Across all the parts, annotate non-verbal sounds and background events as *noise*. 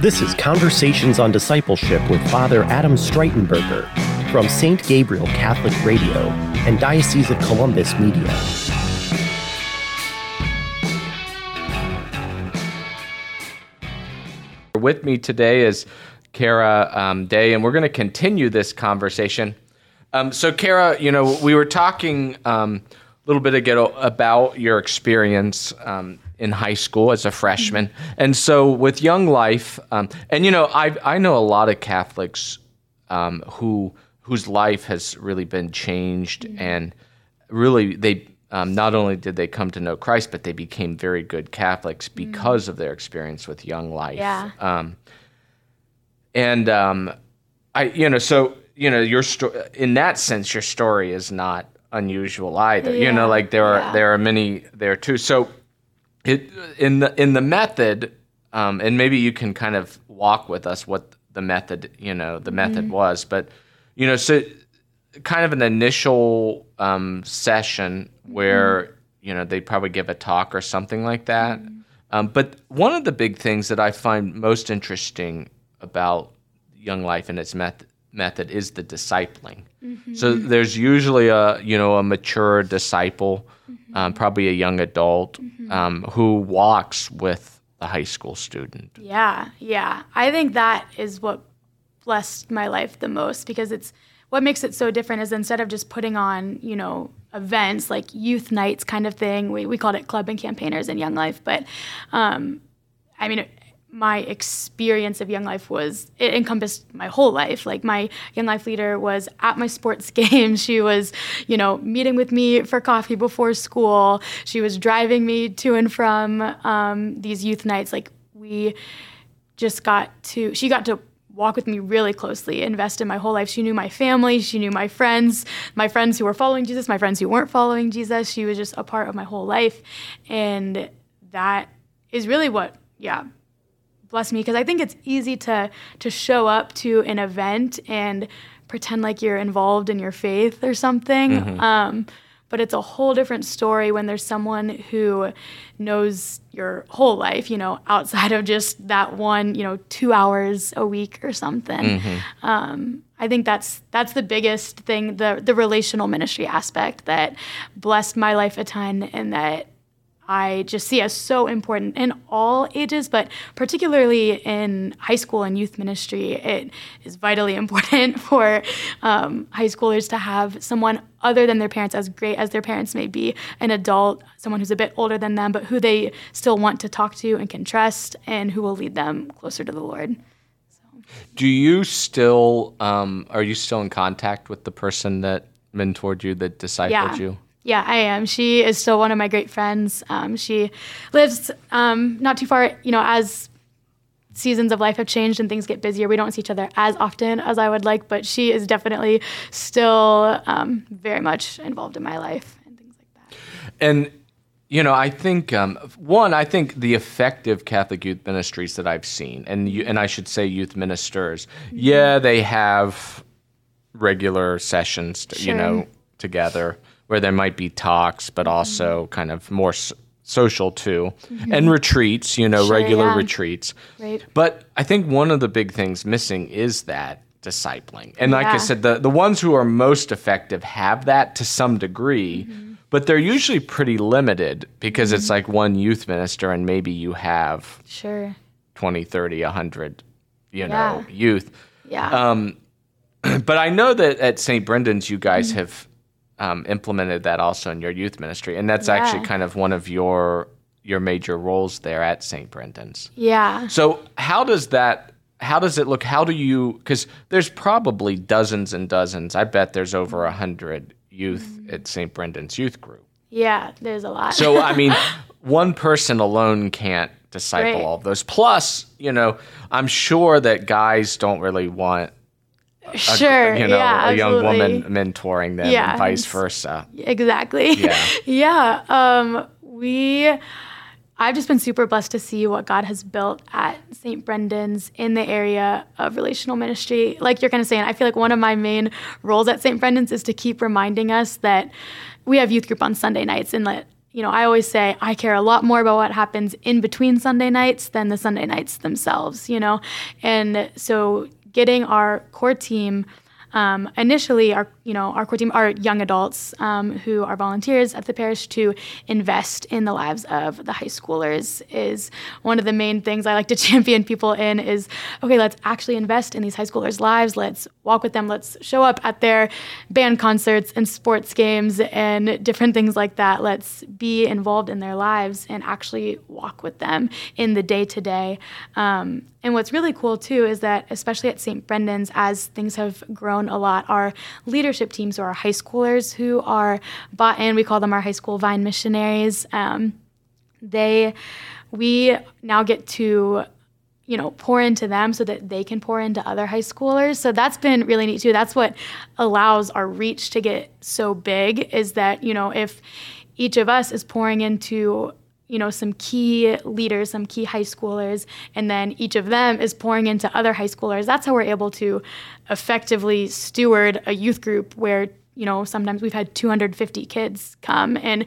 This is Conversations on Discipleship with Father Adam Streitenberger from St. Gabriel Catholic Radio and Diocese of Columbus Media. With me today is Kara um, Day, and we're going to continue this conversation. Um, so, Kara, you know, we were talking um, little bit ago about your experience um, in high school as a freshman, mm-hmm. and so with Young Life, um, and you know, I I know a lot of Catholics um, who whose life has really been changed, mm-hmm. and really they um, not only did they come to know Christ, but they became very good Catholics mm-hmm. because mm. of their experience with Young Life. Yeah. Um, and um, I, you know, so you know, your story in that sense, your story is not unusual either. Yeah. You know, like there are yeah. there are many there too. So, it in the in the method, um, and maybe you can kind of walk with us what the method, you know, the method mm-hmm. was, but you know, so kind of an initial um, session where mm-hmm. you know they probably give a talk or something like that. Mm-hmm. Um, but one of the big things that I find most interesting about Young Life and its method method is the discipling. Mm-hmm. So there's usually a you know a mature disciple, mm-hmm. um, probably a young adult, mm-hmm. um, who walks with the high school student. Yeah, yeah. I think that is what blessed my life the most because it's what makes it so different is instead of just putting on you know events like youth nights kind of thing we, we called it club and campaigners in young life but um, i mean my experience of Young Life was it encompassed my whole life. Like my Young Life leader was at my sports *laughs* games. She was, you know, meeting with me for coffee before school. She was driving me to and from um, these youth nights. Like we just got to. She got to walk with me really closely, invest in my whole life. She knew my family, she knew my friends, my friends who were following Jesus, my friends who weren't following Jesus. She was just a part of my whole life, and that is really what, yeah, bless me because I think it's easy to to show up to an event and pretend like you're involved in your faith or something. Mm-hmm. Um, but it's a whole different story when there's someone who knows your whole life, you know, outside of just that one, you know, two hours a week or something. Mm-hmm. Um, I think that's that's the biggest thing, the the relational ministry aspect that blessed my life a ton, and that I just see as so important in all ages, but particularly in high school and youth ministry. It is vitally *laughs* important for um, high schoolers to have someone other than their parents, as great as their parents may be, an adult, someone who's a bit older than them, but who they still want to talk to and can trust, and who will lead them closer to the Lord. Do you still um, are you still in contact with the person that mentored you, that discipled yeah. you? Yeah, I am. She is still one of my great friends. Um, she lives um, not too far, you know, as seasons of life have changed and things get busier, we don't see each other as often as I would like, but she is definitely still um, very much involved in my life and things like that. And you know, I think um, one, I think the effective Catholic youth ministries that I've seen, and you, and I should say youth ministers, mm-hmm. yeah, they have regular sessions, to, sure. you know, together where there might be talks, but mm-hmm. also mm-hmm. kind of more s- social too, mm-hmm. and retreats, you know, sure, regular yeah. retreats. Right. But I think one of the big things missing is that discipling. And like. I said, the, the ones who are most effective have that to some degree, mm-hmm. but they're usually pretty limited because it's mm-hmm. like one youth minister and maybe you have sure 20, 30, 100, you yeah. know, youth. Yeah. Um, *clears throat* but I know that at St. Brendan's, you guys mm-hmm. have um, implemented that also in your youth ministry, and that's yeah. actually kind of one of your your major roles there at St. Brendan's. Yeah. So how does that? How does it look? How do you? Because there's probably dozens and dozens. I bet there's over a hundred youth mm-hmm. at St. Brendan's youth group. Yeah, there's a lot. So I mean, *laughs* one person alone can't disciple right. all of those. Plus, you know, I'm sure that guys don't really want sure a, you know yeah, a young woman mentoring them yeah, and vice versa exactly yeah *laughs* yeah um, we I've just been super blessed to see what God has built at St. Brendan's in the area of relational ministry. Like you're kind of saying, I feel like one of my main roles at St. Brendan's is to keep reminding us that we have youth group on Sunday nights and that you know, I always say I care a lot more about what happens in between Sunday nights than the Sunday nights themselves, you know? And so getting our core team um, initially our you know our core team are young adults um, who are volunteers at the parish to invest in the lives of the high schoolers is one of the main things I like to *laughs* champion people in is okay let's actually invest in these high schoolers lives. Let's walk with them. Let's show up at their band concerts and sports games and different things like that. Let's be involved in their lives and actually walk with them in the day to day and what's really cool too is that especially at St. Brendan's as things have grown a lot our leadership teams or our high schoolers who are bought in. We call them our high school vine missionaries. Um, they we now get to you know pour into them so that they can pour into other high schoolers. So that's been really neat too. That's what allows our reach to get so big is that you know if each of us is pouring into you know some key leaders some key high schoolers and then each of them is pouring into other high schoolers that's how we're able to effectively steward a youth group where you know sometimes we've had 250 kids come and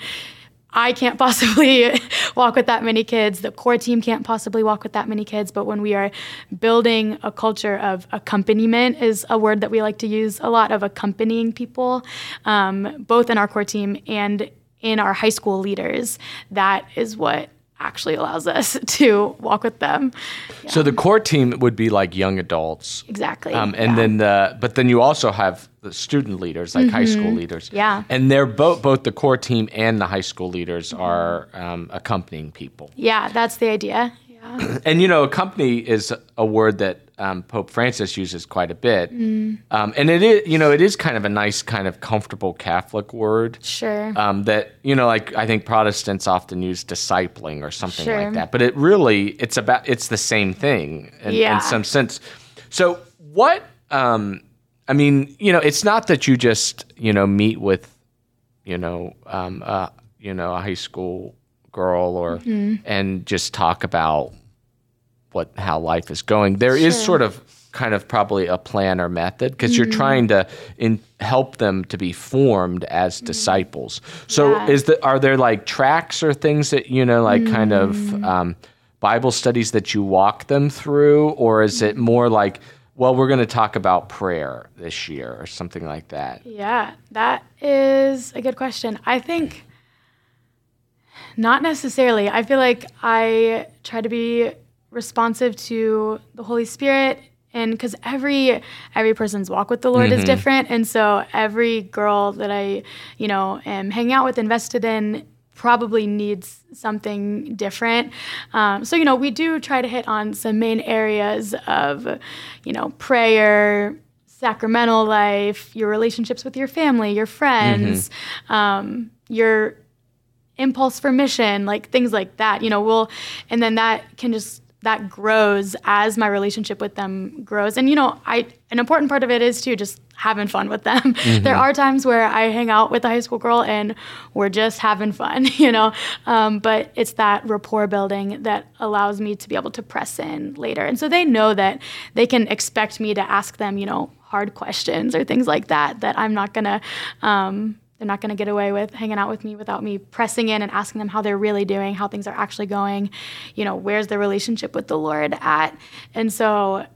I can't *laughs* possibly walk with that many kids. The core team can't possibly walk with that many kids. But when we are building a culture of accompaniment, is a word that we like to use a lot of accompanying people, um, both in our core team and in our high school leaders, that is what actually allows us *laughs* to walk with them. Yeah. So the core team would be like young adults. Exactly. Um, and yeah. then the but then you also have the student leaders, like mm-hmm. high school leaders. Yeah. And they're both both the core team and the high school leaders are um, accompanying people. Yeah, that's the idea. Yeah. *clears throat* and you know, accompany is a word that um, Pope Francis uses quite a bit, mm. um, and it is you know it is kind of a nice kind of comfortable Catholic word. Sure. Um, that you know like I think Protestants often use discipling or something sure. like that, but it really it's about it's the same thing in, yeah. in some sense. So what? Um, I mean, you know, it's not that you just you know meet with you know um, uh, you know a high school girl or mm-hmm. and just talk about what how life is going. There sure. is sort of kind of probably a plan or method because mm-hmm. you're trying to in, help them to be formed as mm-hmm. disciples. So yeah. is the are there like tracks or things that you know like mm-hmm. kind of mm. um, Bible studies that you walk them through, or is it more like well, we're going to talk about prayer this year or something like that? Yeah, that is a good question. I think not necessarily. I feel like I try to be responsive to the Holy Spirit and because every every person's walk with the Lord mm-hmm. is different, and so every girl that I you know am hanging out with, invested in, probably needs something different. Um, so you know we do try to hit on some main areas of you know prayer. Sacramental life, your relationships with your family, your friends, mm-hmm. um, your impulse for mission, like things like that. You know, we'll, and then that can just that grows as my relationship with them grows. And you know, I an important part of it is too just having fun with them. *laughs* Mm-hmm. There are times where I hang out with a high school girl and we're just having fun, *laughs* you know. Um, but it's that rapport building that allows me to be able to press in later, and so they know that they can expect me to ask them, you know, hard questions or things like that. That I'm not gonna. Um, they're not going to get away with hanging out with me without me pressing in and asking them how they're really doing, how things are actually going, you know, where's their relationship with the Lord at. And so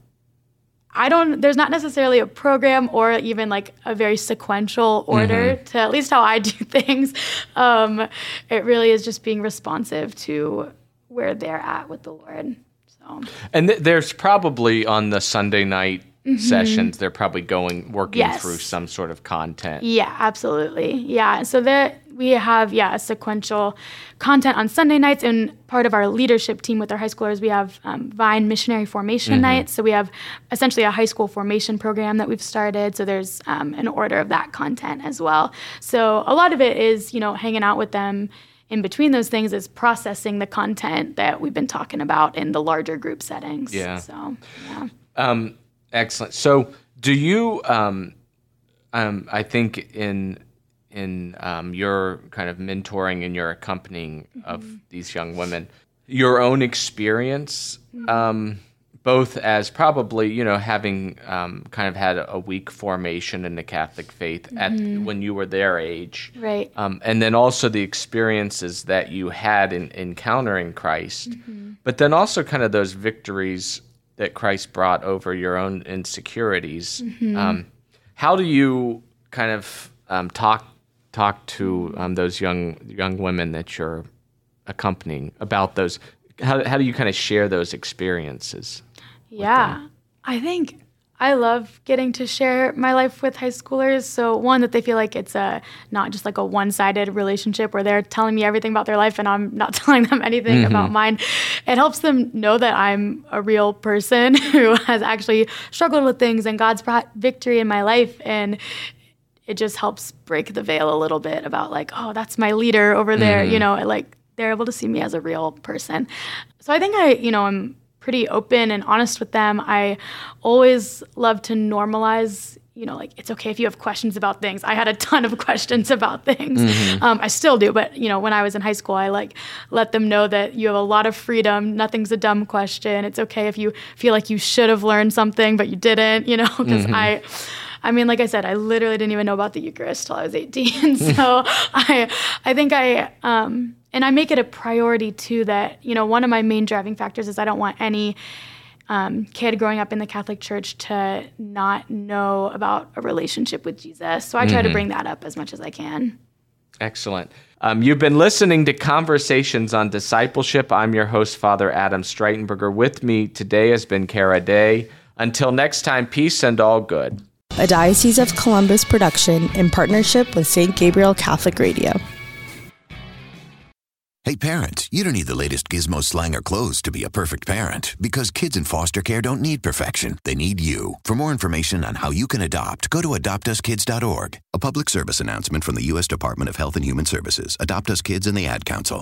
I don't, there's not necessarily a program or even like a very sequential order mm-hmm. to at least how I do *laughs* things. Um, it really is just being responsive to where they're at with the Lord. So. And th- there's probably on the Sunday night mm-hmm. sessions, they're probably going working yes. through some sort of content. Yeah, absolutely. Yeah. So that we have yeah sequential content on Sunday nights, and part of our leadership team with our high schoolers, we have um, Vine Missionary Formation mm-hmm. Nights. So we have essentially a high school formation program that we've started. So there's um, an order of that content as well. So a lot of it is you know hanging out with them in between those things is processing the content that we've been talking about in the larger group settings. Yeah. So, yeah. Um, Excellent. So, do you? Um, um, I think in in um, your kind of mentoring and your accompanying mm-hmm. of these young women, your own experience mm-hmm. Um, both as probably you know having um, kind of had a weak formation in the Catholic faith at when you were their age, Right. Um, and then also the experiences that you had in encountering Christ, but then also kind of those victories that Christ brought over your own insecurities. Um, how do you kind of um, talk talk to um, those young young women that you're accompanying about those? How, how do you kind of share those experiences? Yeah. I think I love getting to share my life with high schoolers. So one that they feel like it's a not just like a one-sided relationship where they're telling me everything about their life and I'm not *laughs* telling them anything mm-hmm. about mine. It helps them know that I'm a real person *laughs* who has actually struggled with things and God's brought victory in my life and it just helps break the veil a little bit about like, oh, that's my leader over there, you mm-hmm. know, like they're able to see me as a real person. So I think I, you know, I'm pretty open and honest with them. I always love to normalize, you know, like it's okay if you have questions about things. I had a ton of *laughs* questions about things. Um, I still do, but you know, when I was in high school, I like let them know that you have a lot of freedom. Nothing's a dumb question. It's okay if you feel like you should have learned something but you didn't, you know, because I. I mean, like I said, I literally didn't even know about the Eucharist till I was 18. *laughs* so I, I think I, um, and I make it a priority too that you know one of my main driving factors is I don't want any um, kid growing up in the Catholic Church to not know about a relationship with Jesus. So I try to bring that up as much as I can. Excellent. Um, you've been listening to Conversations on Discipleship. I'm your host, Father Adam Streitenberger. With me today has been Kara Day. Until next time, peace and all good. a Diocese of Columbus production in partnership with St. Gabriel Catholic Radio. Hey parents, you don't need the latest gizmo slang or clothes to be a perfect parent because kids in foster care don't need perfection. They need you. For more information on how you can adopt, go to adoptuskids.org. A public service announcement from the U.S. Department of Health and Human Services, Adopt Us Kids, and the Ad Council.